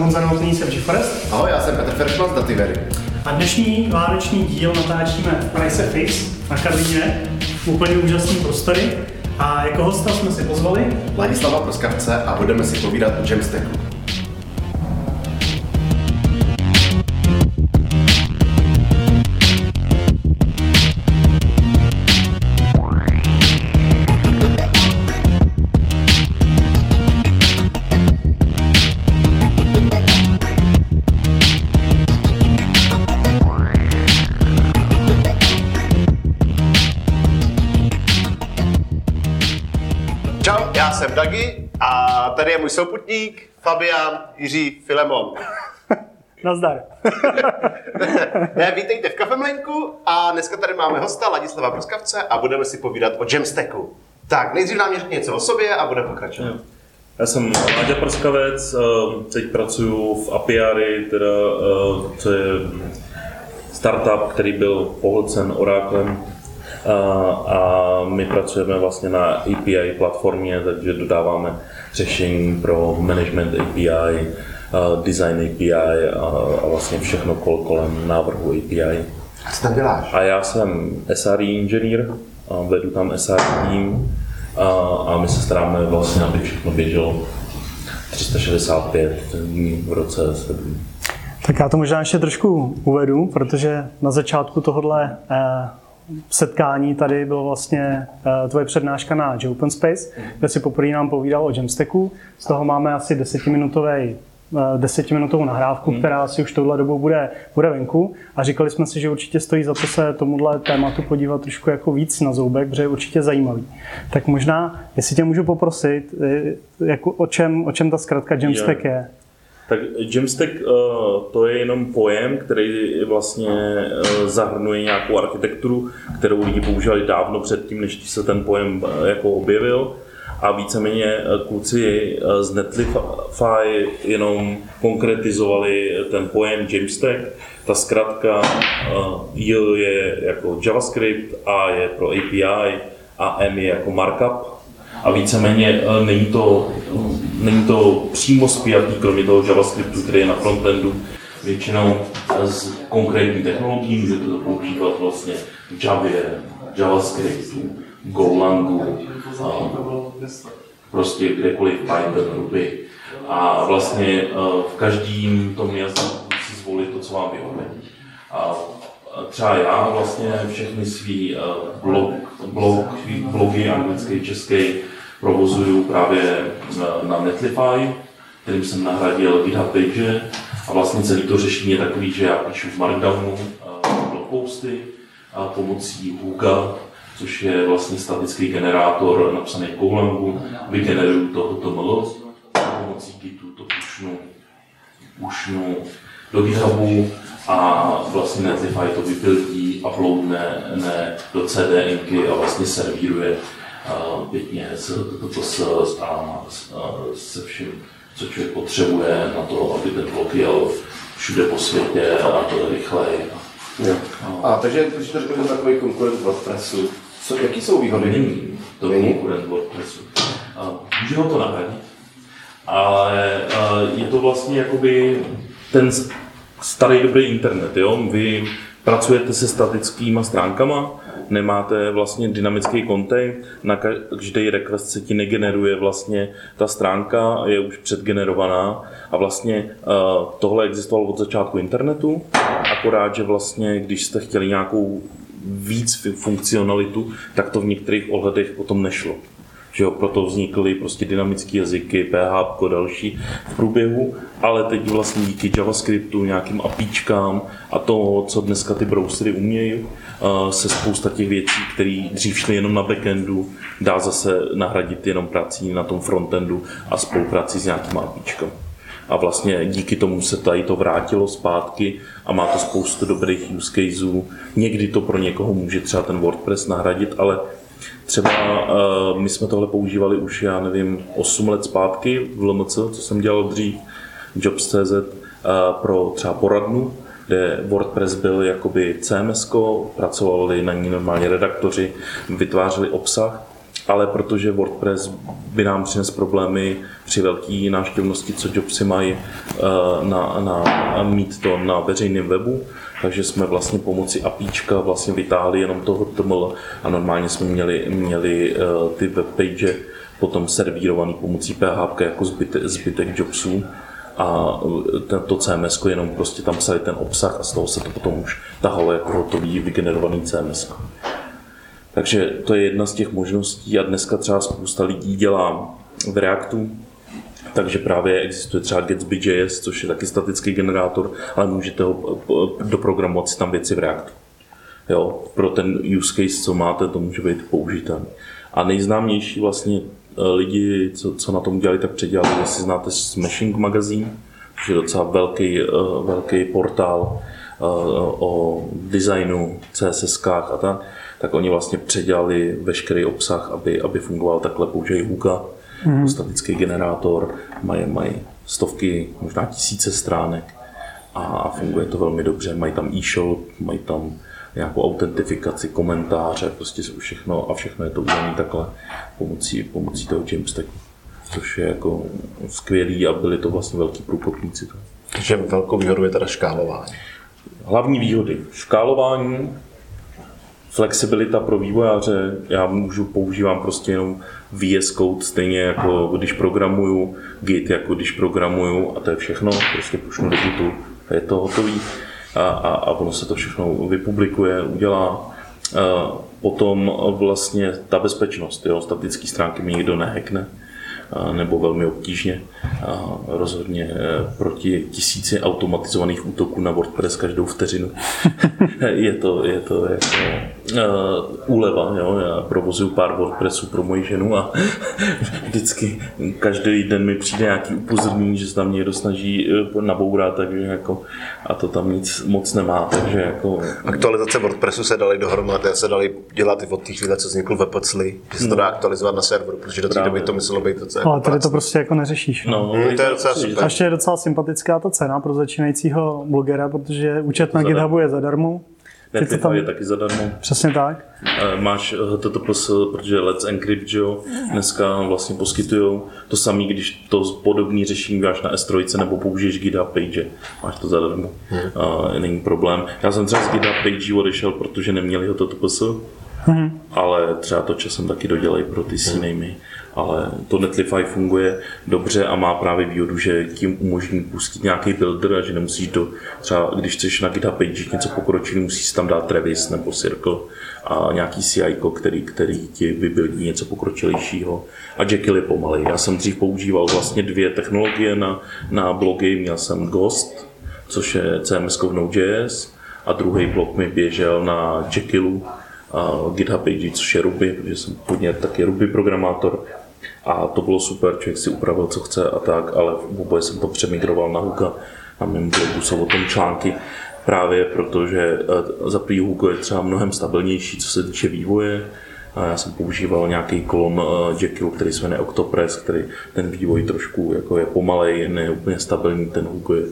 Honza Novotný jsem Forest. Ahoj, já jsem Petr Feršman z Dativery. A dnešní vánoční díl natáčíme v Price Fix na Karlíně, úplně úžasný prostory. A jako hosta jsme si pozvali Ladislava Proskavce a budeme si povídat o Jamstacku. Tady je můj souputník Fabian Jiří Filemon. Nazdar. ne, vítejte v Kafemlenku a dneska tady máme hosta Ladislava Proskavce a budeme si povídat o Jamstacku. Tak, nejdřív nám řekni něco o sobě a budeme pokračovat. Já jsem Aďa Prskavec, eh, teď pracuji v Apiary, teda, eh, co je startup, který byl pohlcen Oraclem a, a my pracujeme vlastně na API platformě, takže dodáváme řešení pro management API, design API a, a vlastně všechno kol kolem návrhu API. A co tam děláš? A já jsem SRE inženýr, a vedu tam SRE tým a, a my se staráme vlastně, aby všechno běželo 365 dní v roce 7. Tak já to možná ještě trošku uvedu, protože na začátku tohohle eh, setkání tady bylo vlastně eh, tvoje přednáška na Open Space, kde si poprvé nám povídal o Jamstacku. Z toho máme asi desetiminutový desetiminutovou nahrávku, která asi už touhle dobou bude, bude venku a říkali jsme si, že určitě stojí za to se tomuhle tématu podívat trošku jako víc na zoubek, protože je určitě zajímavý. Tak možná, jestli tě můžu poprosit, eh, jako o, čem, o čem ta zkratka Jamstack je? Tak Jamstack uh, to je jenom pojem, který vlastně uh, zahrnuje nějakou architekturu, kterou lidi používali dávno předtím, než se ten pojem uh, jako objevil. A víceméně kluci z Netlify jenom konkretizovali ten pojem Jamstack. Ta zkratka J je jako JavaScript, A je pro API a M je jako markup. A víceméně není to není to přímo spjatý, kromě toho JavaScriptu, který je na frontendu, většinou z konkrétní technologií, můžete to používat vlastně v Javě, JavaScriptu, Golangu, prostě kdekoliv Python, Ruby. A vlastně v každém tom jazyku si zvolit to, co vám vyhovuje. A třeba já vlastně všechny svý blog, blog, blogy anglický, český, provozuju právě na Netlify, kterým jsem nahradil GitHub page a vlastně celý to řešení je takový, že já píšu v Markdownu blogposty a pomocí Huga, což je vlastně statický generátor napsaný v Golangu, vygeneruju to HTML. A pomocí Gitu to pušnu, pušnu do GitHubu a vlastně Netlify to vypildí, uploadne ne, do CDNky a vlastně servíruje pěkně se, to se, a, se vším, co člověk potřebuje na to, aby ten blok jel všude po světě a to je rychleji. Jo. A takže, když to řekl, takový konkurent WordPressu, co, jaký jsou výhody? Není to Není? konkurent WordPressu. Může ho to nahradit, ale je to vlastně jakoby ten starý dobrý internet. Jo? Vy pracujete se statickými stránkama, nemáte vlastně dynamický content, na každý request se ti negeneruje vlastně ta stránka, je už předgenerovaná a vlastně uh, tohle existovalo od začátku internetu, akorát, že vlastně, když jste chtěli nějakou víc funkcionalitu, tak to v některých ohledech potom nešlo že jo, proto vznikly prostě dynamické jazyky, PHP a další v průběhu, ale teď vlastně díky JavaScriptu, nějakým apíčkám a to, co dneska ty browsery umějí, se spousta těch věcí, které dřív šly jenom na backendu, dá zase nahradit jenom prací na tom frontendu a spoluprací s nějakým apíčkem. A vlastně díky tomu se tady to vrátilo zpátky a má to spoustu dobrých use caseů. Někdy to pro někoho může třeba ten WordPress nahradit, ale Třeba uh, my jsme tohle používali už, já nevím, 8 let zpátky v LMC, co jsem dělal dřív, Jobs.cz, uh, pro třeba poradnu, kde WordPress byl jakoby CMS, pracovali na ní normálně redaktoři, vytvářeli obsah ale protože WordPress by nám přinesl problémy při velké návštěvnosti, co Jobsy mají eh, na, na, mít to na veřejném webu, takže jsme vlastně pomocí APIčka vlastně vytáhli jenom toho HTML a normálně jsme měli, měli uh, ty webpage potom servírovaný pomocí PHP jako zbytek, zbytek jobsů. A to CMS jenom prostě tam psali ten obsah a z toho se to potom už tahalo jako hotový vygenerovaný CMS. Takže to je jedna z těch možností a dneska třeba spousta lidí dělá v Reactu, takže právě existuje třeba Gatsby.js, což je taky statický generátor, ale můžete ho doprogramovat si tam věci v Reactu. Jo, pro ten use case, co máte, to může být použitelný. A nejznámější vlastně eh, lidi, co, co na tom dělali, tak předělali, jestli znáte Smashing Magazine, což je docela velký, eh, velký portál eh, o designu, CSS a tak, tak oni vlastně předělali veškerý obsah, aby, aby fungoval takhle, používají Huga, mm. statický generátor, mají, mají stovky, možná tisíce stránek a funguje to velmi dobře. Mají tam e-shop, mají tam nějakou autentifikaci, komentáře, prostě všechno a všechno je to udělané takhle pomocí, pomocí toho Jamstacku, což je jako skvělý a byli to vlastně velký průkopníci. Takže velkou výhodou je teda škálování. Hlavní výhody. Škálování, flexibilita pro vývojáře, já můžu, používám prostě jenom VS Code stejně jako když programuju, Git jako když programuju a to je všechno, prostě pušnu do Gitu a je to hotový a, a, a ono se to všechno vypublikuje, udělá. A potom vlastně ta bezpečnost, jo, statické stránky mi nikdo nehackne nebo velmi obtížně. Rozhodně e, proti tisíci automatizovaných útoků na WordPress každou vteřinu. je to, je to jako uh, úleva. Jo? Já provozuju pár WordPressů pro moji ženu a vždycky každý den mi přijde nějaký upozornění, že se tam někdo snaží e, nabourat, takže jako, a to tam nic moc nemá. Takže jako, Aktualizace WordPressu se daly dohromady a se daly dělat i od té chvíle, co vznikl Webocly, že se to dá aktualizovat na serveru, protože do té doby to myslelo být to, Ale tady to prostě jako neřešíš. No, no, to je docela super. A ještě je docela sympatická ta cena pro začínajícího blogera, protože účet na GitHubu je zadarmo. Netlify tam... je taky zadarmo. Přesně tak. Máš HTTPS, protože Let's Encrypt, že jo, dneska vlastně poskytují to samé, když to podobný řešení máš na S3 nebo použiješ GitHub Page, máš to zadarmo. Hmm. A není problém. Já jsem třeba z GitHub Page odešel, protože neměli HTTPS, hmm. ale třeba to časem taky dodělají pro ty hmm ale to Netlify funguje dobře a má právě výhodu, že tím umožní pustit nějaký builder a že nemusíš do, třeba když chceš na GitHub page něco pokročit, musíš tam dát Travis nebo Circle a nějaký CI, který, který ti vybuildí něco pokročilejšího. A Jekyll je pomalej. Já jsem dřív používal vlastně dvě technologie na, na blogy. Měl jsem Ghost, což je CMS v Node.js a druhý blok mi běžel na Jekyllu, a GitHub Page, což je Ruby, protože jsem původně taky Ruby programátor, a to bylo super, člověk si upravil, co chce a tak, ale v oboje jsem to přemigroval na Huga. Na mém blogu jsou o tom články, právě protože eh, za prvý Hugo je třeba mnohem stabilnější, co se týče vývoje. A já jsem používal nějaký kolon eh, Jekyll, který se jmenuje Octopress, který ten vývoj trošku jako je pomalej, ne úplně stabilní, ten Hugo je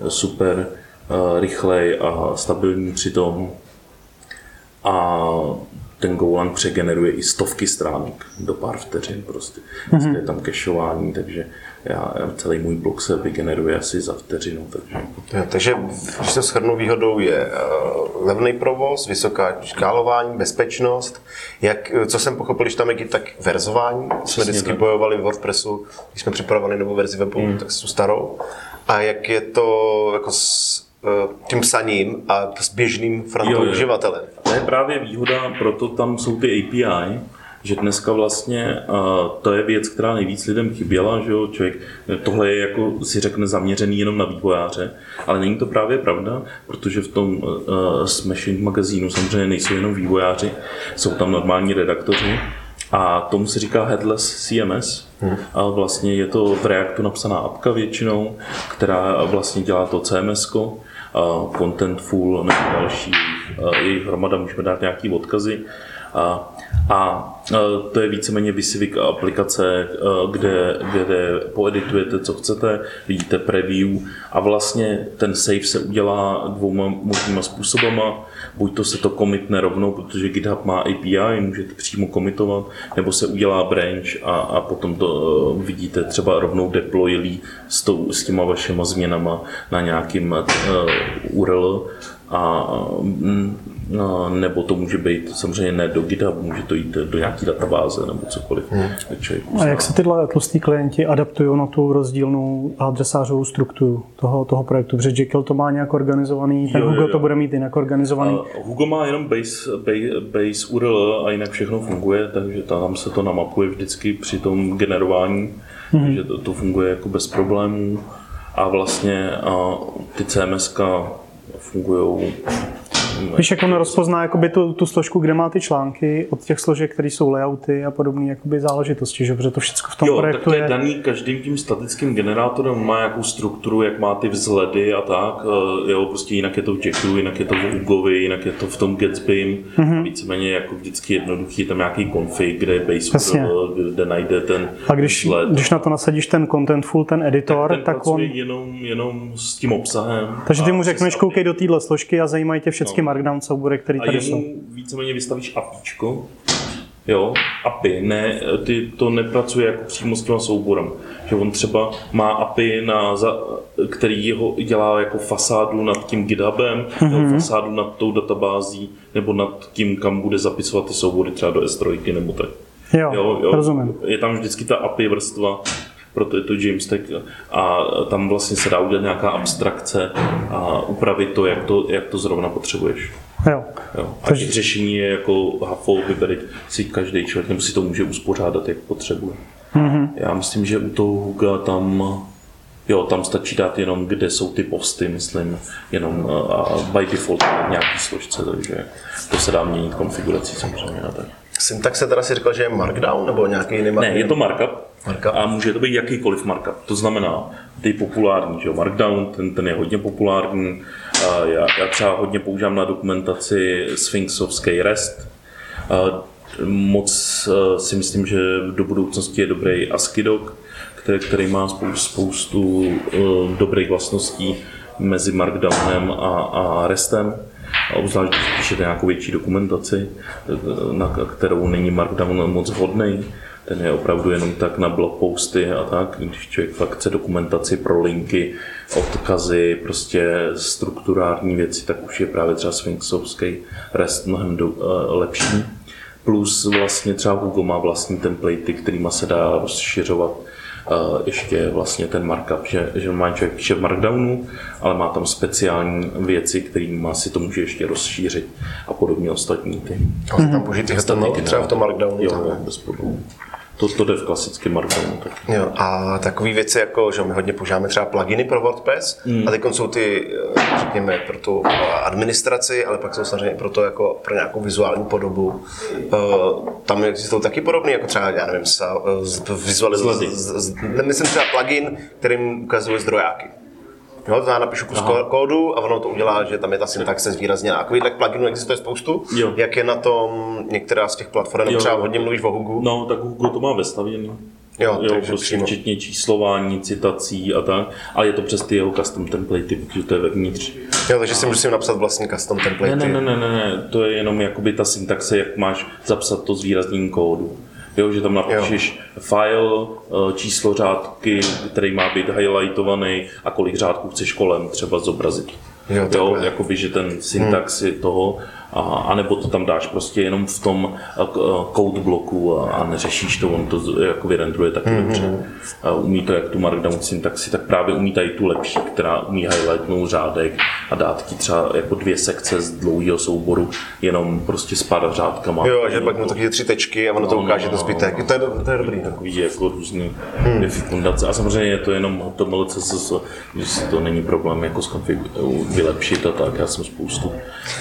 eh, super rychlej a stabilní přitom. A ten Golang přegeneruje i stovky stránek do pár vteřin prostě. Mm-hmm. Je tam kešování, takže já, celý můj blok se vygeneruje asi za vteřinu. Takže, ja, takže když se shrnu, výhodou je uh, levný provoz, vysoká škálování, bezpečnost. Jak, co jsem pochopil, když tam je tak verzování, Přesně jsme vždycky tak. bojovali v WordPressu, když jsme připravovali novou verzi webu, mm. tak s starou. A jak je to jako s, tím psaním a s běžným frontovým uživatelem. To je právě výhoda, proto tam jsou ty API, že dneska vlastně uh, to je věc, která nejvíc lidem chyběla, že jo, člověk, tohle je jako si řekne zaměřený jenom na vývojáře, ale není to právě pravda, protože v tom uh, Smashing magazínu samozřejmě nejsou jenom vývojáři, jsou tam normální redaktoři a tomu se říká headless CMS, hmm. a vlastně je to v Reactu napsaná apka většinou, která vlastně dělá to CMS, Contentful nebo další, jejich hromada, můžeme dát nějaký odkazy A, a to je víceméně Visivik aplikace, kde, kde poeditujete, co chcete, vidíte preview a vlastně ten save se udělá dvouma možnýma způsobama. Buď to se to komitne rovnou, protože GitHub má API, můžete přímo komitovat, nebo se udělá branch a, a potom to vidíte třeba rovnou deploylí s, tou, s těma vašima změnama na nějakým uh, URL a mm, No, nebo to může být samozřejmě ne do GitHub, může to jít do nějaké databáze nebo cokoliv. Hmm. A jak se tyhle tlustí klienti adaptují na tu rozdílnou adresářovou strukturu toho, toho projektu? Protože Jekyll to má nějak organizovaný, ten jo, Hugo jo, jo. to bude mít jinak organizovaný. Uh, Hugo má jenom base, base, base URL a jinak všechno funguje, takže tam se to namapuje vždycky při tom generování, hmm. takže to, to funguje jako bez problémů. A vlastně a ty CMS fungují Víš, jak on rozpozná jakoby tu, tu složku, kde má ty články od těch složek, které jsou layouty a podobné jakoby záležitosti, že? protože to všechno v tom jo, projektu tak to je, je daný každým tím statickým generátorem, má nějakou strukturu, jak má ty vzhledy a tak, eh, jo, prostě jinak je to v Jacku, jinak je to v Ugovi, jinak je to v tom Gatsby, mm-hmm. víceméně jako vždycky jednoduchý, tam nějaký config, kde je base Jasně. kde najde ten A když, vzhled. když na to nasadíš ten contentful, ten editor, tak, ten tak on... jenom, jenom s tím obsahem. Takže ty mu řekneš, koukej do téhle složky a zajímají tě všechny no. Markdown soubory, které tady jsou. A víceméně vystavíš APIčko, jo, API, ne, ty to nepracuje jako přímo s těma souborem. Že on třeba má API, na, za, který ho dělá jako fasádu nad tím GitHubem, mm-hmm. fasádu nad tou databází, nebo nad tím, kam bude zapisovat ty soubory třeba do S3 nebo tak. Jo, jo, jo, rozumím. Je tam vždycky ta API vrstva, proto je to James Tech a tam vlastně se dá udělat nějaká abstrakce a upravit to, jak to, jak to zrovna potřebuješ. Jo. jo. A Takže... řešení je jako hafo, vybere si každý člověk, nebo si to může uspořádat, jak potřebuje. Mm-hmm. Já myslím, že u toho Huga tam Jo, tam stačí dát jenom, kde jsou ty posty, myslím, jenom a by default nějaký složce, takže to se dá měnit konfigurací samozřejmě. Tak. Syntax se teda si říkal, že je markdown nebo nějaký jiný markup? Ne, je to markup. Markup. A může to být jakýkoliv markup. To znamená, ty populární, že jo, markdown, ten, ten je hodně populární. Já, já třeba hodně používám na dokumentaci Sphinxovský REST. Moc si myslím, že do budoucnosti je dobrý ASCII který, který má spoustu, spoustu uh, dobrých vlastností mezi Markdownem a, a RESTem a obzvlášť když píšete nějakou větší dokumentaci, na kterou není Markdown moc vhodný, ten je opravdu jenom tak na blog posty a tak, když člověk fakt chce dokumentaci pro linky, odkazy, prostě strukturální věci, tak už je právě třeba Sphinxovský REST mnohem do, uh, lepší. Plus vlastně třeba Google má vlastní templatey, kterýma se dá rozšiřovat ještě vlastně ten markup, že, že má člověk píše v Markdownu, ale má tam speciální věci, kterými si to může ještě rozšířit a podobně ostatní ty. A tam použít ty třeba v tom Markdownu? Jo, bez problémů to, to jde v klasickém Markdownu. Tak. Jo, a takové věci, jako, že my hodně používáme třeba pluginy pro WordPress, mm. a teď jsou ty, eh, řekněme, pro tu administraci, ale pak jsou samozřejmě pro to, jako pro nějakou vizuální podobu. Uh, tam existují taky podobné, jako třeba, já nevím, vizualizace, myslím třeba plugin, kterým ukazuje zdrojáky. Jo, to já napíšu kus Aha. kódu a ono to udělá, že tam je ta syntaxe zvýrazněná. Takových pluginů existuje spoustu. Jo. Jak je na tom některá z těch platform, jo, třeba hodně mluvíš o Hugu? No, tak Hugo to má vestavěný. Jo, jo prostě přímo. včetně číslování, citací a tak, ale je to přes ty jeho custom templatey, protože to je vevnitř. Jo, takže a... si musím napsat vlastně custom templatey. Ne, ne, ne, ne, ne, to je jenom jakoby ta syntaxe, jak máš zapsat to zvýraznění kódu. Jo, že tam napíšeš jo. file, eh, číslo řádky, který má být highlightovaný a kolik řádků chceš kolem třeba zobrazit. Jo, jo jakoby, že ten syntax hmm. toho a, a nebo to tam dáš prostě jenom v tom eh, eh, code bloku a, a neřešíš to, on to jako vyrendruje taky mm-hmm. dobře. A umí to jak tu markdown syntaxi, tak právě umí tady tu lepší, která umí highlightnout řádek a dát ti třeba jako dvě sekce z dlouhého souboru, jenom prostě spádat řádkama. Jo, že pak mu taky tři tečky a ono to no, ukáže no, ten zbytek. No, to je, to je dobrý. Takový jako různý hmm. fundace. A samozřejmě je to jenom HTML, CSS, že si to není problém jako vylepšit a tak. Já jsem spoustu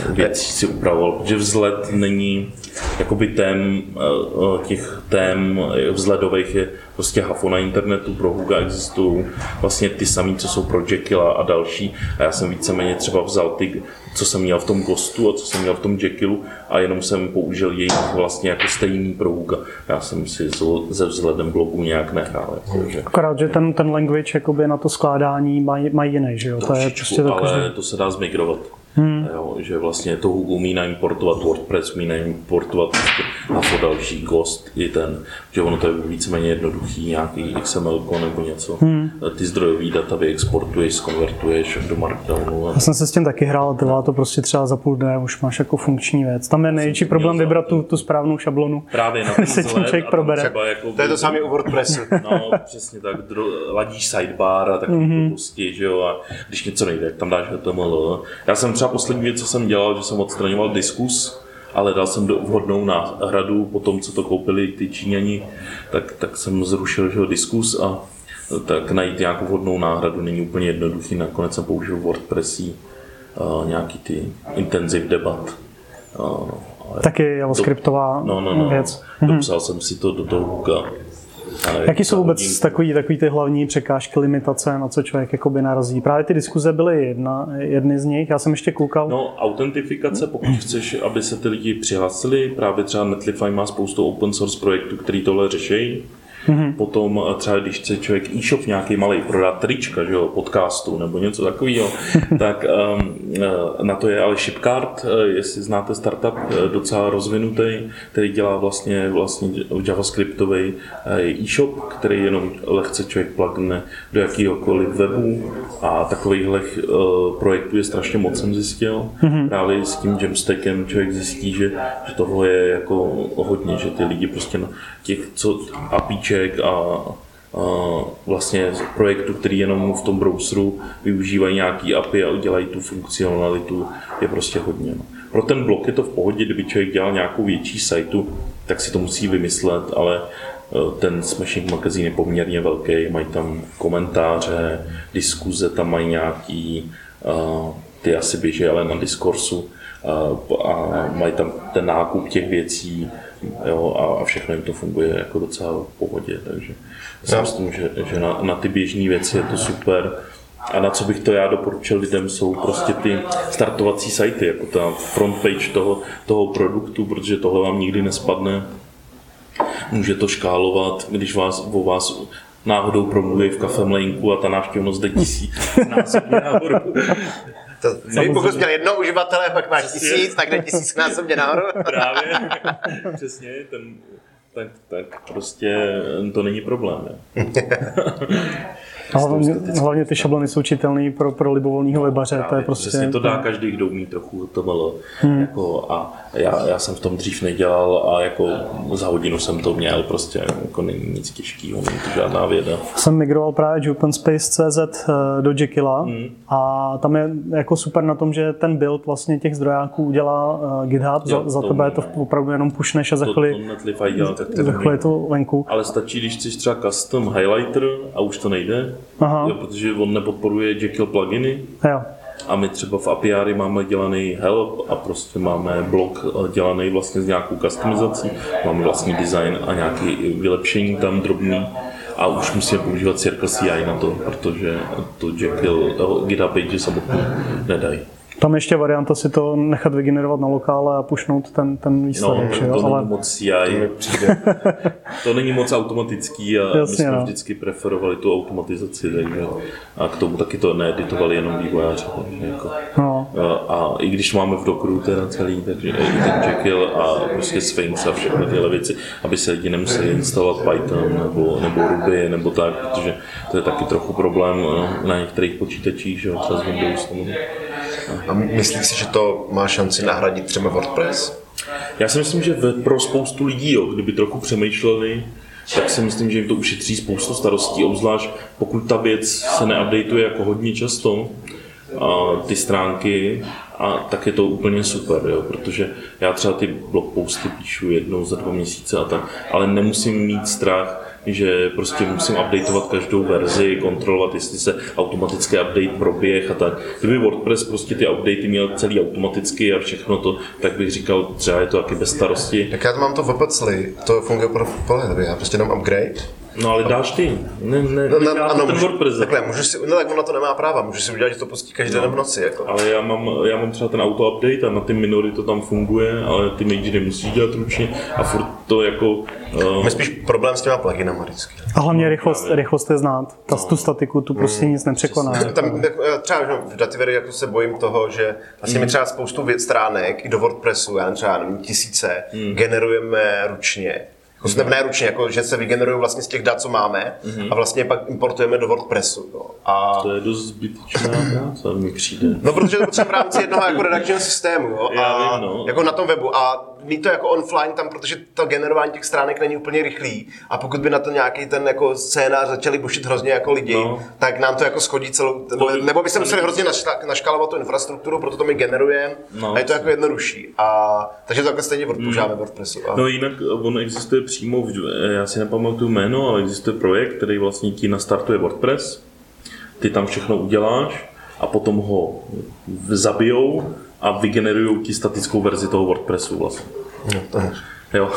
věcí si upravoval, protože vzhled není, jakoby tém, eh, těch tém vzhledových je prostě hafo na internetu, pro Huga existují vlastně ty samý, co jsou pro Jekylla a další a já jsem víceméně třeba vzal ty, co jsem měl v tom Ghostu a co jsem měl v tom Jekyllu a jenom jsem použil jejich vlastně jako stejný pro Huga. Já jsem si ze vzhledem blogu nějak nehrál. Jako, že... Akorát, že ten, ten language jakoby na to skládání mají, mají jiný, že jo? To je prostě ale to se dá zmigrovat. Hmm. Jo, že vlastně to umí naimportovat WordPress, umí naimportovat a po další Ghost i ten, že ono to je víceméně jednoduchý, nějaký XML nebo něco. Hmm. Ty zdrojový data vyexportuješ, skonvertuješ do Markdownu. Já jsem se s tím taky hrál, trvá to prostě třeba za půl dne, už máš jako funkční věc. Tam je největší problém vybrat tu, tu správnou šablonu. Právě na se tím člověk probere. Jako to je to samé u WordPressu. no, přesně tak, dro- ladíš sidebar a tak mm-hmm. pustí, že jo, a když něco nejde, tak tam dáš HTML. Já jsem třeba poslední věc, co jsem dělal, že jsem odstraňoval diskus, ale dal jsem do vhodnou náhradu po tom, co to koupili ty Číňani, tak, tak jsem zrušil že, diskus a tak najít nějakou vhodnou náhradu není úplně jednoduchý. Nakonec jsem použil WordPressy, nějaký ty intensive debat. Taky javascriptová no, no, no, věc. Dopsal jsem si to do toho hooka Jaký jsou vůbec takový, takový ty hlavní překážky, limitace, na co člověk jakoby narazí? Právě ty diskuze byly jedna, jedny z nich, já jsem ještě koukal. No, autentifikace, pokud chceš, aby se ty lidi přihlásili, právě třeba Netlify má spoustu open source projektů, který tohle řeší, Mm-hmm. Potom eh, třeba, když chce člověk e-shop nějaký malý prodat trička, že jo, podcastu nebo něco takového, tak um, na to je ale Shipcard, jestli znáte startup docela rozvinutý, který dělá vlastně, vlastně javascriptový e-shop, který jenom lehce člověk plagne do jakýhokoliv webu a takovýchhle uh, projektů je strašně moc jsem zjistil. Mm-hmm. Právě s tím Jamstackem člověk zjistí, že, že toho je jako hodně, že ty lidi prostě na těch co apíček a, a vlastně projektů, který jenom v tom browseru využívají nějaký API a udělají tu funkcionalitu, je prostě hodně. No. Pro ten blok je to v pohodě, kdyby člověk dělal nějakou větší sajtu, tak si to musí vymyslet, ale e, ten Smashing magazín je poměrně velký, mají tam komentáře, diskuze, tam mají nějaký, ty asi běží ale na diskursu, a mají tam ten nákup těch věcí, jo, a, a všechno jim to funguje jako docela v pohodě, takže já si myslím, že, že na, na ty běžné věci je to super. A na co bych to já doporučil lidem, jsou prostě ty startovací sajty, jako ta front page toho, toho produktu, protože tohle vám nikdy nespadne. Může to škálovat, když vás, o vás náhodou promluví v kafemlejnku a ta návštěvnost jde tisíc násobně nahoru. To, kdyby pokud měl jedno uživatele, pak máš tisíc, tak jde tisíc násobně nahoru. Právě, přesně, ten, tak, tak prostě to není problém. Hlavně, hlavně ty šablony jsou čitelné pro, pro libovolního webaře. Právě, to je prostě... Přesně to dá každý, kdo umí trochu HTML. Hmm. Jako, a já, já, jsem v tom dřív nedělal a jako za hodinu jsem to měl, prostě jako není nic těžkého, není to žádná věda. Jsem migroval právě OpenSpace.cz eh, do Jekylla hmm. a tam je jako super na tom, že ten build vlastně těch zdrojáků udělá uh, GitHub, jo, za, za tebe to opravdu jenom pushneš a za chvíli, za chvíli to venku. Ale stačí, když chceš třeba custom highlighter a už to nejde, Aha. Jo, protože on nepodporuje Jekyll pluginy. Jo. A my třeba v API máme dělaný help a prostě máme blok dělaný vlastně s nějakou customizací, máme vlastní design a nějaké vylepšení tam drobný a už musíme používat Circle CI na to, protože to Jekyll, GitHub page samotný nedají. Tam ještě varianta si to nechat vygenerovat na lokále a pušnout ten, ten výsledek. No, to ale... není moc CI, to není moc automatický a Jasně, my jsme no. vždycky preferovali tu automatizaci, takže a k tomu taky to needitovali jenom vývojáři. Jako. No. A, a, i když máme v Dockeru teda celý, takže i ten Jekyll a prostě Sphinx a všechny tyhle věci, aby se lidi nemuseli instalovat Python nebo, nebo Ruby nebo tak, protože to je taky trochu problém no, na některých počítačích, že třeba z Windows. Nebo, a myslíš si, že to má šanci nahradit třeba WordPress? Já si myslím, že pro spoustu lidí, jo, kdyby trochu přemýšleli, tak si myslím, že jim to ušetří spoustu starostí, obzvlášť pokud ta věc se neupdateuje jako hodně často, a ty stránky, a tak je to úplně super, jo, protože já třeba ty blog posty píšu jednou za dva měsíce a tak, ale nemusím mít strach, že prostě musím updateovat každou verzi, kontrolovat, jestli se automatický update proběh a tak. Kdyby WordPress prostě ty updaty měl celý automaticky a všechno to, tak bych říkal, třeba je to taky bez starosti. Tak já to mám to v to funguje pro plně, já prostě jenom upgrade No ale dáš ty, ne, ne, No, no, na, ano, ten můžu, WordPress. takhle, můžu si, no tak ono to nemá práva, můžu si udělat, že to pustí každý den v noci. Jako. Ale já mám, já mám třeba ten auto update a na ty minory to tam funguje, ale ty major musíš dělat ručně a furt to jako... Uh, Máme spíš problém s těma pluginama vždycky. A hlavně rychlost, rychlost je znát. Ta, tu statiku tu prostě nic nepřekoná. Tam, jako, já třeba že v Dativery jako se bojím toho, že vlastně my třeba spoustu věc, stránek i do WordPressu, já třeba nevím, tisíce, generujeme ručně. Ne ručně, jako, že se vygenerují vlastně z těch dat, co máme a vlastně pak importujeme do WordPressu. Jo. A to je dost zbytečná práce, mi přijde. No, protože to potřeba v rámci jednoho jako redakčního systému, jo? Já a vím, no. jako na tom webu. A mít to jako offline tam, protože to generování těch stránek není úplně rychlý. A pokud by na to nějaký ten jako scénář začali bušit hrozně jako lidi, No. tak nám to jako schodí celou, To by- nebo by se museli hrozně našla- naškalovat tu infrastrukturu, proto to my generujeme No. a je to jako jednodušší. A, takže to takhle stejně používáme WordPressu. A, No jinak on existuje přímo, v, já si nepamatuju jméno, ale existuje projekt, který vlastně ti nastartuje WordPress, ty tam všechno uděláš a potom ho zabijou a vygenerujou ti statickou verzi toho WordPressu vlastně. no, to je. Jo,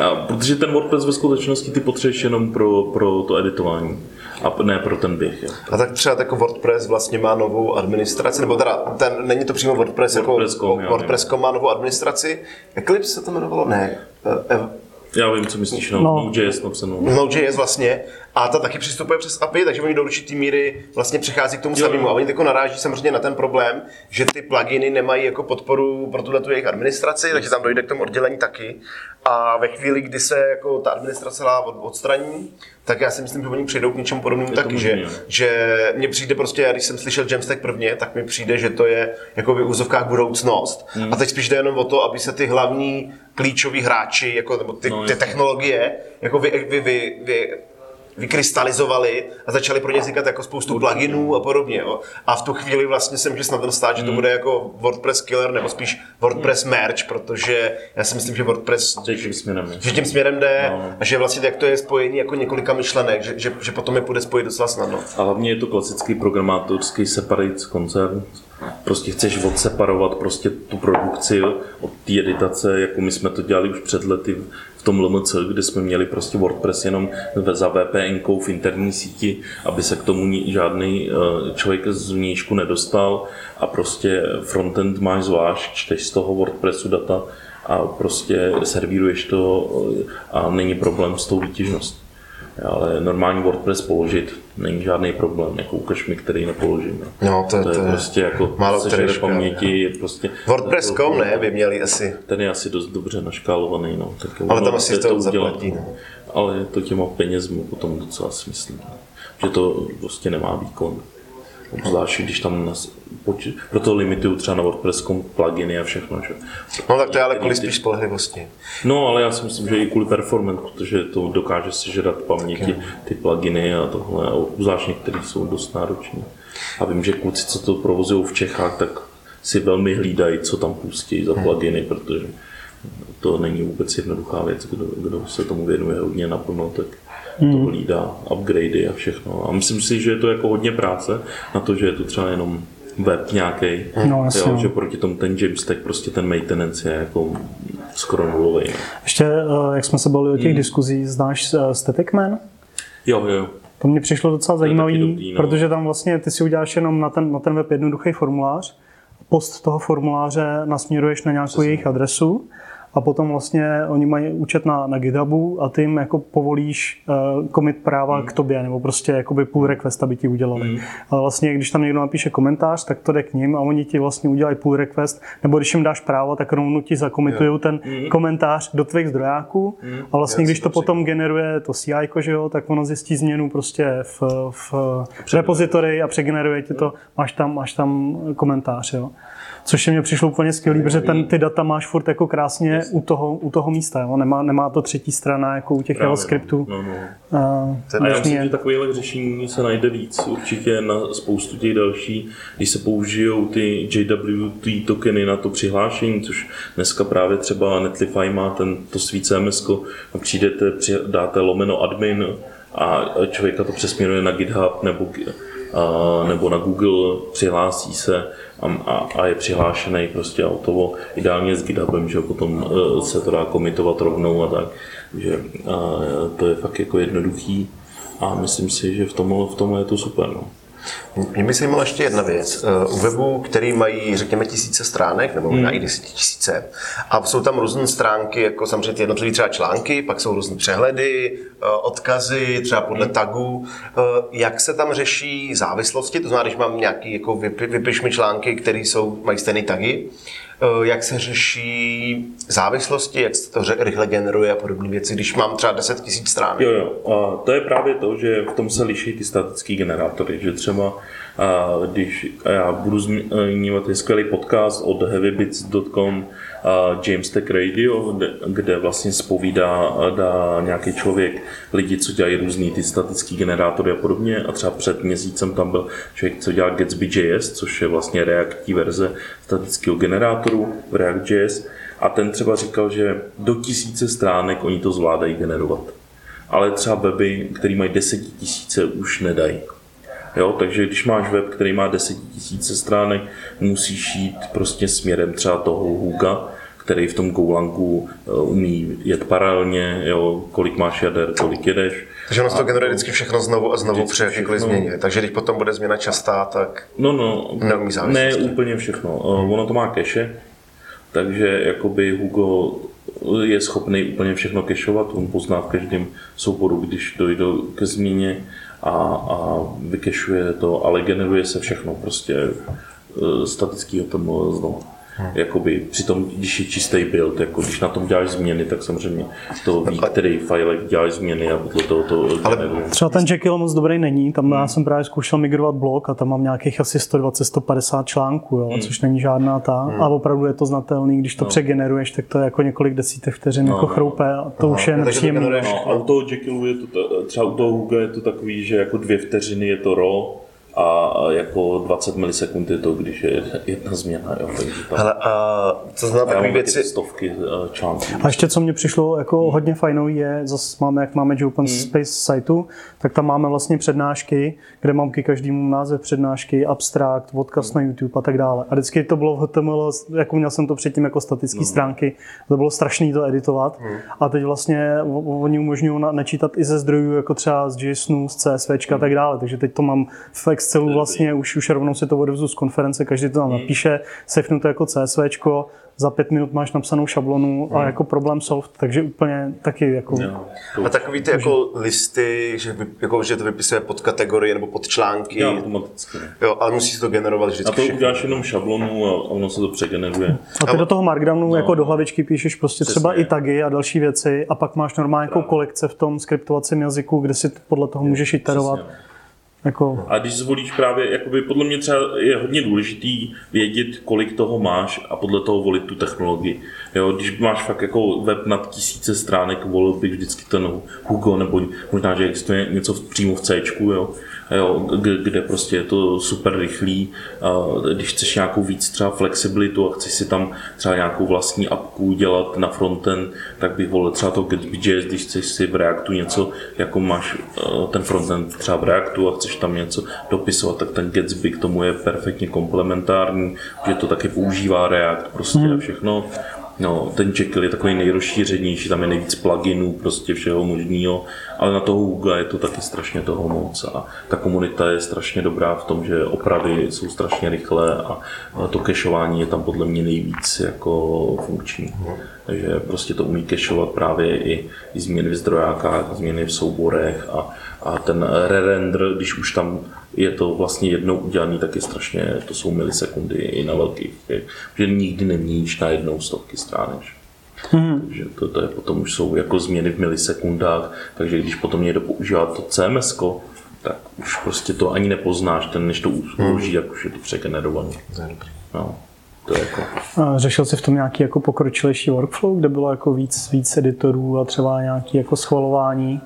a protože ten WordPress ve skutečnosti ty potřebuješ jenom pro, pro to editování a ne pro ten běh. Jo. A tak třeba jako WordPress vlastně má novou administraci, nebo teda ten, není to přímo WordPress, WordPress.com, jako já WordPress.com má novou administraci. Eclipse se to jmenovalo? Ne. Eh, eh, Já vím, co myslíš, no, No. Node.js napsanou. Node.js vlastně a ta taky přistupuje přes API, takže oni do určitý míry vlastně přichází k tomu Jo, samému. A oni jako naráží samozřejmě na ten problém, že ty pluginy nemají jako podporu pro tuhle tu jejich administraci, takže tam dojde k tomu oddělení taky. A ve chvíli, kdy se jako ta administrace celá od- odstraní, tak já si myslím, že oni přijdou k něčemu podobnému to taky, že, že mně přijde prostě, já když jsem slyšel Jamstack prvně, tak mi přijde, že to je jako v úzovkách budoucnost. Hmm. A teď spíš jde jenom o to, aby se ty hlavní klíčoví hráči, jako, nebo ty, No, ty technologie, jako vy, vy, vy, vy, vykrystalizovali a začali pro ně vznikat jako spoustu pluginů a podobně. Jo. A v tu chvíli vlastně se může snadno stát, že Hmm. to bude jako WordPress killer nebo spíš WordPress merge, protože já si myslím, že WordPress Že tím směrem. že tím směrem jde No. a že vlastně jak to je spojení jako několika myšlenek, že, že, že potom je půjde spojit docela snadno. A hlavně je to klasický programátorský separate koncern. Prostě chceš odseparovat prostě tu produkci od té editace, jako my jsme to dělali už před lety tom LMC, kde jsme měli prostě WordPress jenom ve- za VPN v interní síti, aby se k tomu žádný eh, člověk z vnějšku nedostal a prostě frontend máš zvlášť, čteš z toho WordPressu data a prostě servíruješ to eh, a není problém s tou výtěžností. Ale normální WordPress položit není žádný problém, jako ukaž mi, který nepoložím. No, to, To je prostě jako málo který paměti, je prostě... WordPress.com ne, by měli asi. Ten je asi dost dobře naškálovaný, no. Tak Ale tam asi to to zaplatí, no. Ale je to těma penězmi potom docela si myslím, že to prostě nemá výkon. Obzvlášť, když tam nas, poč- proto limituju třeba na WordPress.com pluginy a všechno. Že? No tak to je ale kvůli spíš spolehlivosti. No, ale já si myslím, že i kvůli performance, protože to dokáže sežrat paměti, ty pluginy a tohle, a obzvlášť některý jsou dost nároční. A vím, že kluci, co to provozují v Čechách, tak si velmi hlídají, co tam pustí za pluginy, protože to není vůbec jednoduchá věc, kdo, kdo se tomu věnuje hodně naplno, tak to hlídá upgradey a všechno. A myslím si, že je to jako hodně práce na to, že je to třeba jenom web nějaký, No, jasně, jo, no. že proti tomu ten Jamstack, prostě ten maintenance je jako skoro nulový. No. Ještě, eh, jak jsme se bavili o Hmm. těch diskuzích, znáš eh, Static Man? Jo, jo. To mě přišlo docela zajímavý, dobrý, no. protože tam vlastně ty si uděláš jenom na ten, na ten web jednoduchý formulář, post toho formuláře nasměruješ na nějakou jejich adresu a potom vlastně oni mají účet na, na GitHubu a ty jim jako povolíš uh, commit práva Hmm. k tobě, nebo prostě jakoby pull request, aby ti udělali. Ale vlastně, když tam někdo napíše komentář, tak to jde k ním a oni ti vlastně udělají pull request, nebo když jim dáš právo, tak rovnou ti zakomitují ten Hmm. komentář do tvých zdrojáků a vlastně, Já když to to potom generuje to CI, že jo, tak ono zjistí změnu prostě v, v repozitori a přegeneruje ti to, máš tam, máš tam komentář, jo. Což mě přišlo úplně skvělý, protože ten, ty data máš furt jako krásně u toho, u toho místa, jo. Nemá, nemá to třetí strana jako u těch Právě, JavaScriptů. No, no. Uh, A já možný myslím, je- že takovýhle řešení se najde víc. Určitě na spoustu těch další, když se použijou ty JWT tokeny na to přihlášení, což dneska právě třeba Netlify má ten, to svý CMS, přijdete, při- dáte lomeno admin a člověka to přesměruje na GitHub nebo, a, nebo na Google, přihlásí se a, a, je přihlášený prostě autovo, ideálně s GitHubem, že potom e, se to dá komitovat rovnou a tak, že a, to je fakt jako jednoduchý a myslím si, že v tomhle, v tomhle je to super. No. Mě by se zajímala ještě jedna věc. Eh, u webu, který mají, řekněme, tisíce stránek, nebo možná hmm. i tisíce, a jsou tam různé stránky, jako samozřejmě jednotlivé třeba články, pak jsou různé přehledy, eh, odkazy, třeba podle hmm. tagů. Eh, jak se tam řeší závislosti? To znamená, když mám nějaký, jako vypiš mi články, které jsou, mají stejné tagy, jak se řeší závislosti, jak se to rychle generuje a podobné věci, když mám třeba 10 000 stránek. Jo, jo. A to je právě to, že v tom se liší ty statické generátory, že třeba a když já budu zmiňovat skvělý podcast od heavybits.com James Tech Radio, kde, kde vlastně spovídá dá nějaký člověk lidi, co dělají různý ty statický generátory a podobně a třeba před měsícem tam byl člověk, co dělá Gatsby.js, což je vlastně reaktí verze statického generátoru v React.js a ten třeba říkal, že do tisíce stránek oni to zvládají generovat. Ale třeba weby, které mají tisíce, už nedají. Jo, takže když máš web, který má 10 000 stránek, musíš jít prostě směrem třeba toho Huga, který v tom Goulangu eh, umí jet paralelně, jo, kolik máš jader, kolik jedeš. Takže ono to generuje vždycky všechno znovu a znovu při jakékoliv změně. Takže když potom bude změna častá, tak no, no, neumí Ne úplně všechno. Eh, ono to má keše, takže jakoby Hugo je schopný úplně všechno kešovat, on pozná v každém souboru, když dojde ke změně a, a vykešuje to, ale generuje se všechno prostě e, statického tomu znovu. Hmm. Jakoby přitom, když je čistý build, jako když na tom děláš změny, tak samozřejmě to ví, který file děláš změny a podle toho to Ale třeba ten Jekyll moc dobrý není, tam já jsem právě zkoušel migrovat blok a tam mám nějakých asi 120-150 článků, jo, hmm. což není žádná ta hmm. a opravdu je to znatelný, když to no. přegeneruješ, tak to je jako několik desítek vteřin no, jako no. chroupe a to Aha. už je nepříjemné. No, a u toho Jekyllu je to, třeba u toho Huga je to takový, že jako dvě vteřiny je to raw, a jako 20 milisekund je to, když je jedna změna. Jo, takže tam, Hele, a co znamená takové věci? Stovky eh, článků. A ještě co mě přišlo jako hmm. hodně fajnou je, zase máme, jak máme Open hmm. Space sajtu, tak tam máme vlastně přednášky, kde mám k každému název přednášky, abstrakt, odkaz hmm. na YouTube a tak dále. A vždycky to bylo v HTML, jako měl jsem to předtím jako statické hmm. stránky, to bylo strašné to editovat. Hmm. A teď vlastně oni umožňují načítat i ze zdrojů, jako třeba z JSONu, z CSV hmm. a tak dále. Takže teď to mám v Excelu vlastně už, už rovnou si to odevzu z konference, každý to tam hmm. napíše, sefnu to jako CSV, za pět minut máš napsanou šablonu a hmm. jako problém solved, takže úplně taky jako... A takový ty jako listy, že, vy, jako, že to vypisuje pod kategorie nebo pod články. Jo, automaticky. Jo, ale musí se to generovat vždycky A to všechno. uděláš jenom šablonu a ono se to přegeneruje. A ty do toho Markdownu no. jako do hlavičky píšeš prostě Přesně. třeba i tagy a další věci a pak máš normálně jako kolekce v tom skriptovacím jazyku, kde si podle toho můžeš iterovat. Přesně. Jako... A když zvolíš právě, jakoby podle mě třeba je hodně důležitý vědět, kolik toho máš a podle toho volit tu technologii. Jo, když máš fakt jako web nad tisíce stránek, volil bych vždycky ten Hugo, nebo možná, že existuje něco přímo v C, jo, jo, kde prostě je to super rychlý. Když chceš nějakou víc třeba flexibilitu a chceš si tam třeba nějakou vlastní apku dělat na frontend, tak bych volil třeba to Gatsby.js, když chceš si v Reactu něco, jako máš eh, ten frontend třeba v Reactu a chceš tam něco dopisovat, tak ten Gatsby k tomu je perfektně komplementární, že to taky používá React prostě hmm. a všechno. No, ten Jekyll je takový nejrozšířenější, tam je nejvíc pluginů, prostě všeho možného, ale na toho Google je to taky strašně toho moc a ta komunita je strašně dobrá v tom, že opravy jsou strašně rychlé a to kešování je tam podle mě nejvíc jako funkční. Takže prostě to umí kešovat právě i, i změny v zdrojákách, změny v souborech a, a ten re-render, když už tam je to vlastně jednou udělaný, tak je strašně, to jsou milisekundy i na velkých, že nikdy neměníš na jednou stovky stránek. Hmm. Takže to, to je potom už jsou jako změny v milisekundách, takže když potom někdo používá to CMS, tak už prostě to ani nepoznáš, ten než to uloží, hmm. jak už je to přegenerované. No. To jako... A řešil jsi v tom nějaký jako pokročilejší workflow, kde bylo jako víc, víc editorů a třeba nějaký jako schvalování?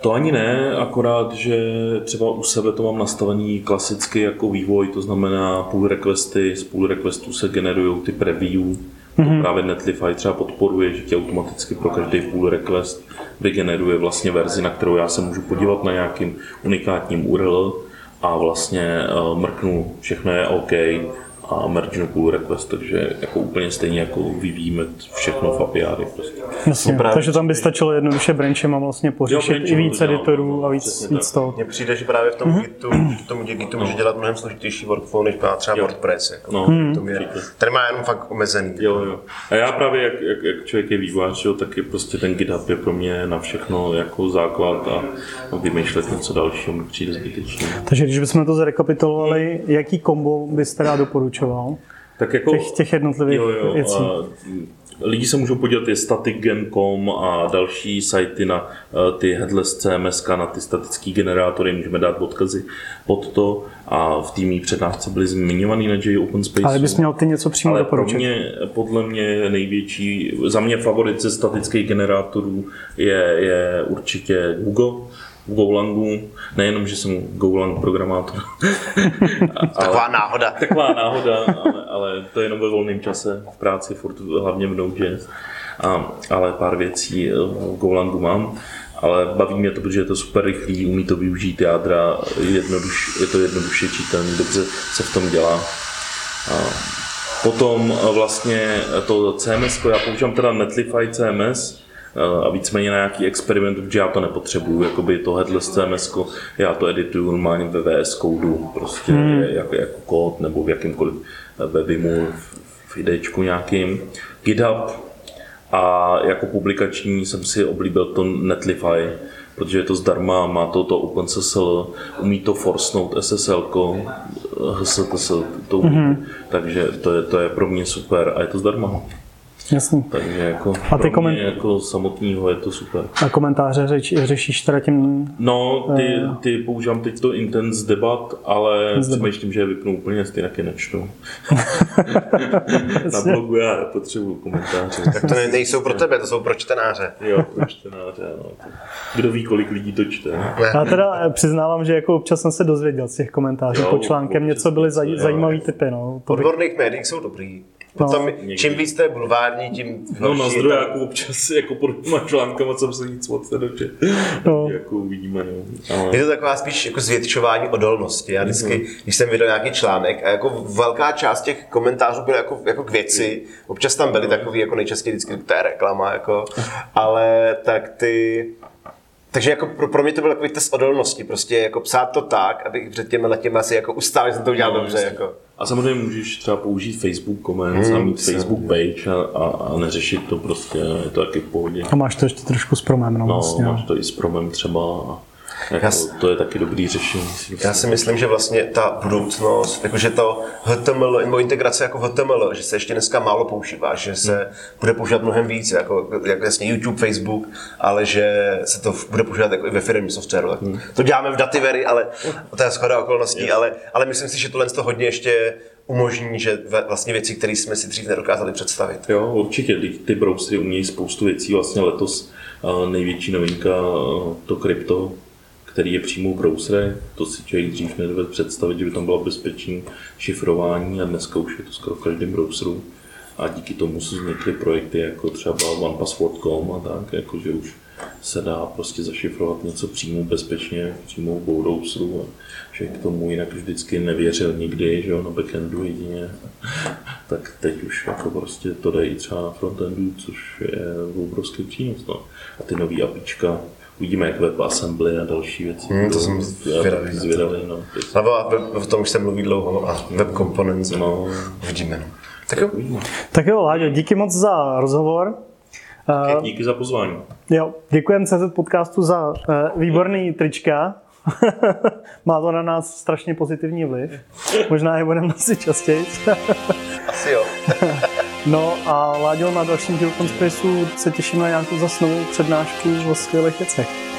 To ani ne, akorát, že třeba u sebe to mám nastavený klasicky jako vývoj, to znamená pull requesty, z pull requestů se generují ty preview, mm-hmm. to mhm. právě Netlify třeba podporuje, že ti automaticky pro každý pull request vygeneruje vlastně verzi, na kterou já se můžu podívat na nějakým unikátním URL a vlastně uh, mrknu, všechno je OK a merge pull request, takže jako úplně stejně jako vyvíjíme všechno v API. Prostě. Jasně, právě takže tam by stačilo jednoduše branchem a vlastně pořešit i víc to editorů no, a víc, víc toho. Mně přijde, že právě v tom mm-hmm. Gitu, k tomu Gitu může dělat mnohem složitější workflow, než má třeba Jo. WordPress. Jako. No, To je, tady má jenom fakt omezený. Jo, jo. A já právě, jak, jak, jak člověk je vývojář, jo, tak je prostě ten GitHub je pro mě na všechno jako základ a vymýšlet něco dalšího mi přijde zbytečné. Takže když bychom to zrekapitulovali, jaký kombo byste rád doporučoval? Tak jako, Těch, těch jednotlivých jo, jo, věcí. a, mm, lidi se můžou podívat i staticgen.com a další sajty na eh, ty headless CMS, na ty statické generátory, můžeme dát odkazy pod to a v týmí přednášce byly zmiňovaný na J Open Space. Ale bys měl ty něco přímo Ale pro doporučit. mě, podle mě největší, za mě favorit ze statických generátorů je, je určitě Google. V Golangu, nejenom, že jsem Golang programátor, Taková náhoda. taková náhoda, ale, ale to je jenom ve volném čase, v práci, furt hlavně v Node.js. A, ale pár věcí v Golangu mám. Ale baví mě to, protože je to super rychlý, umí to využít jádra, jednoduš, je to jednoduše čitelný, dobře se v tom dělá. A potom vlastně to CMS, já používám teda Netlify CMS, a víceméně na nějaký experiment, protože já to nepotřebuju, jakoby to headless CMS, já to edituju normálně ve VS Codeu, prostě hmm. jako, jako kód nebo v jakýmkoliv ve Vimu, v IDčku nějakým. GitHub a jako publikační jsem si oblíbil to Netlify, protože je to zdarma, má to, to OpenSSL, umí to forcenout SSL, HSTS, to umí. Mm-hmm. takže to je, to je pro mě super a je to zdarma. Jasný. Takže jako A ty koment- jako samotného je to super. A komentáře řeč, řešíš teda tím... No, ty, Eh. ty používám teď to Intense debat, ale přemýšlím, že je vypnu úplně, stejně taky nečtu. Na blogu já nepotřebuju komentáře. Tak to ne, nejsou pro tebe, to jsou pro čtenáře. Jo, pro čtenáře, no. Kdo ví, kolik lidí to čte. Já teda eh, přiznávám, že jako občas jsem se dozvěděl z těch komentářů Jo, pod článkem, něco byly zaj, jo. zajímavý typy. No. Odborných médií jsou dobrý. No. Někdy. čím víc to je bulvární, tím No, na horší je zdrojáku občas jako pod těma článkama jsem se nic moc nedočet. No. Jako uvidíme, no. Ale... Je to taková spíš jako zvětšování odolnosti. Já vždycky, Mhm. když jsem vydal nějaký článek a jako velká část těch komentářů byla jako, jako k věci, občas tam byly takový jako nejčastěji vždycky to je reklama, jako, ale tak ty, takže jako pro, pro mě to byl takový test odolnosti, prostě jako psát to tak, abych před těmi letěmi asi jako ustál, že jsem to udělal No, dobře. jasně. Jako. A samozřejmě můžeš třeba použít Facebook comments Hmm, a mít. Facebook page a, a, a neřešit to prostě, je to taky v pohodě. a máš to ještě trošku s promem, no, No, vlastně. máš to i s promem třeba a Já s- to je taky dobrý řešení. Já si myslím, že vlastně ta budoucnost, jakože to HTML, nebo integrace jako HTML, že se ještě dneska málo používá, že se bude používat mnohem víc, jako, jako jasně YouTube, Facebook, ale že se to bude používat jako i ve firmním softwaru. Tak to děláme v Dativery, ale to je schoda okolností, ale, ale myslím si, že tohle to hodně ještě umožní, že vlastně věci, které jsme si dřív nedokázali představit. Jo, určitě, ty, browsery umějí spoustu věcí. Vlastně letos uh, největší novinka, uh, to krypto, který je přímo v browsere, to si člověk dřív nedovedl představit, že by tam bylo bezpečné šifrování a dneska už je to skoro v každém browseru. A díky tomu se vznikly projekty jako třeba OnePassword.com a tak, jakože už se dá prostě zašifrovat něco přímo bezpečně, přímo v browseru že k tomu jinak vždycky nevěřil nikdy, že jo, na backendu jedině. tak teď už jako prostě to dají třeba na frontendu, což je obrovský přínos. No. A ty nový apička, uvidíme jak WebAssembly a další věci. Hmm, to jsem Já zvědavý no. No, a web- o tom už se mluví dlouho a web components, No, uvidíme. No. Tak jo. Tak jo, Láďo, díky moc za rozhovor. Uh, Díky za pozvání. jo, děkujeme CZ podcastu za uh, výborný trička. Má to na nás strašně pozitivní vliv. Možná je budeme nosit častěji. asi jo. no a Láďo, na dalším dílu se těším na nějakou zas novou přednášku o skvělých věcech.